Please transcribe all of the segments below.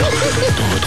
Кто вы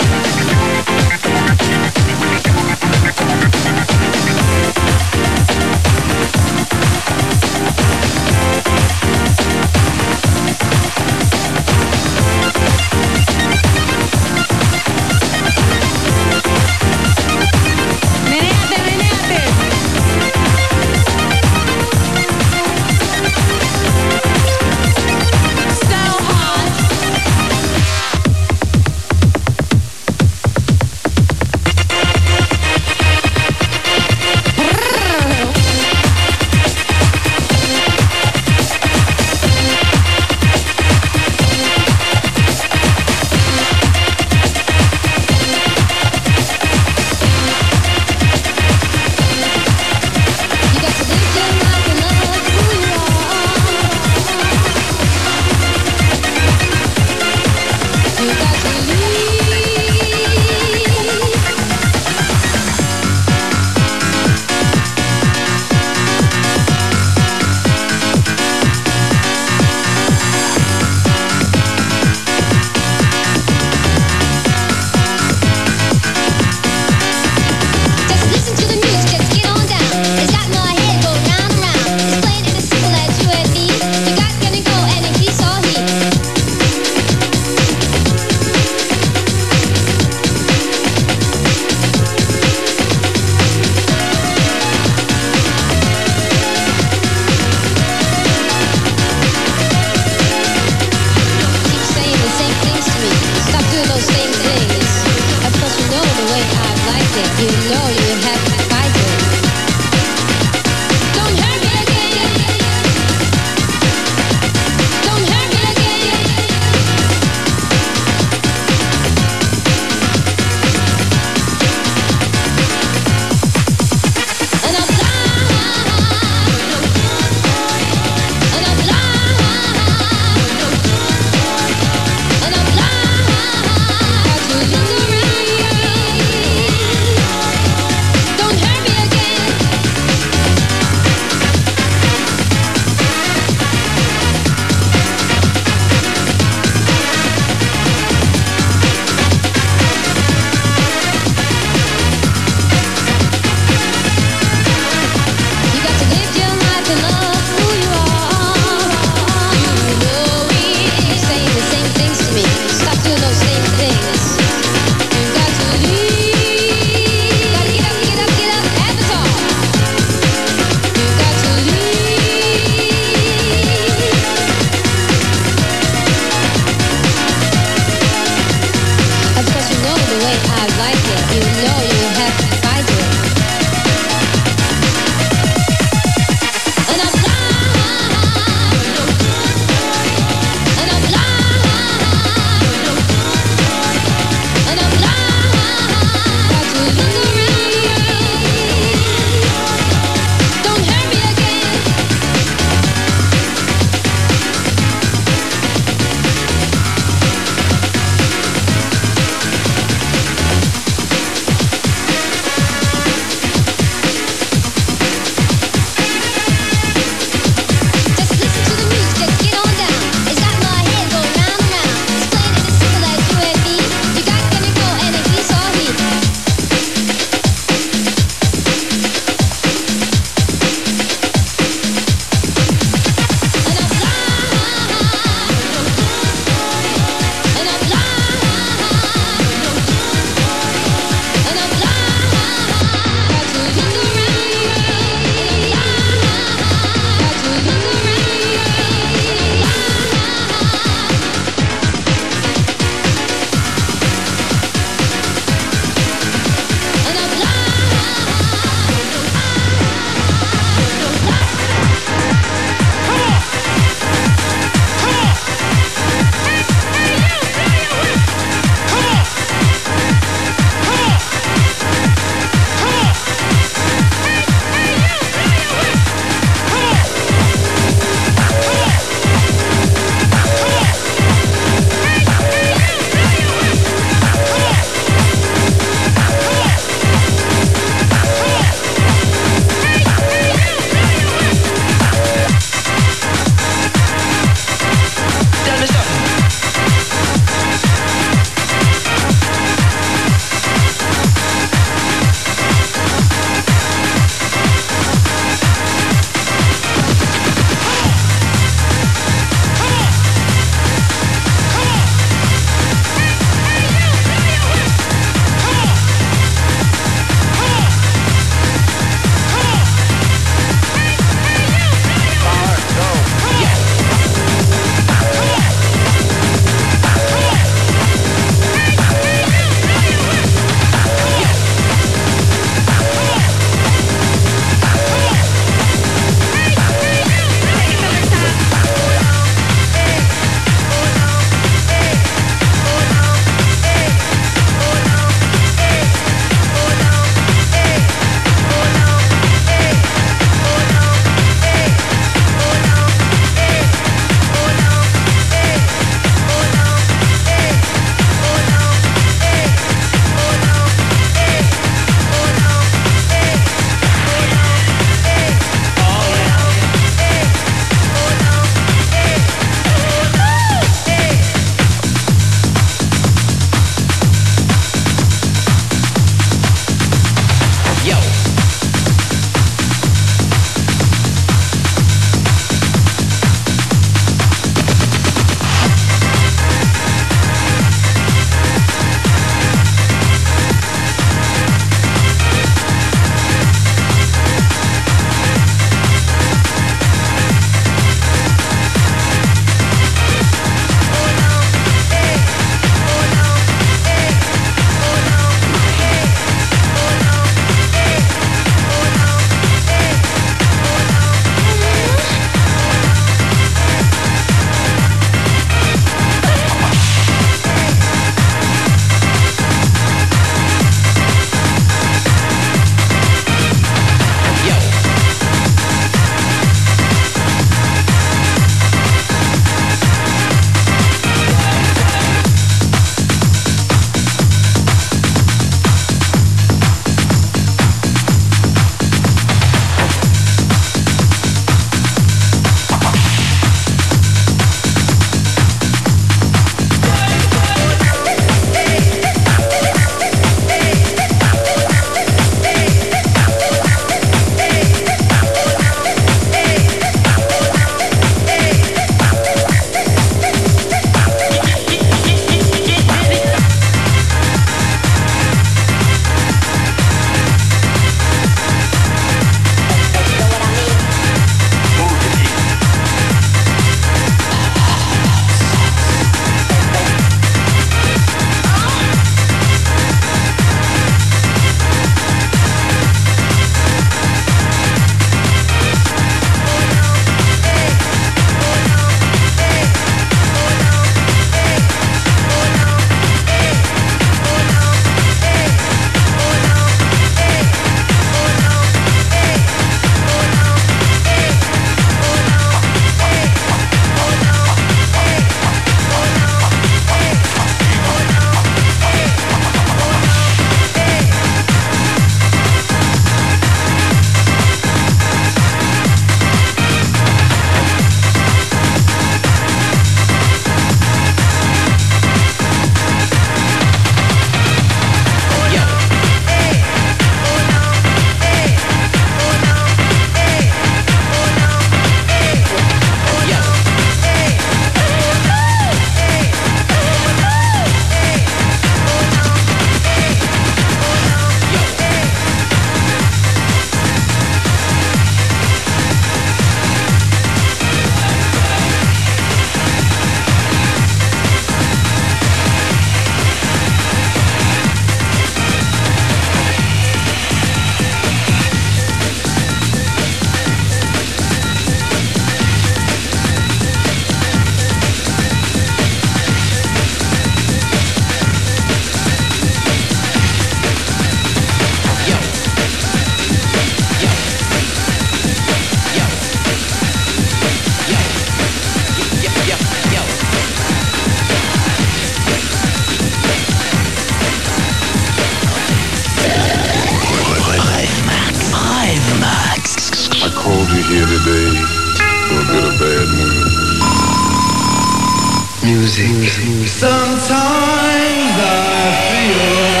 Sometimes I feel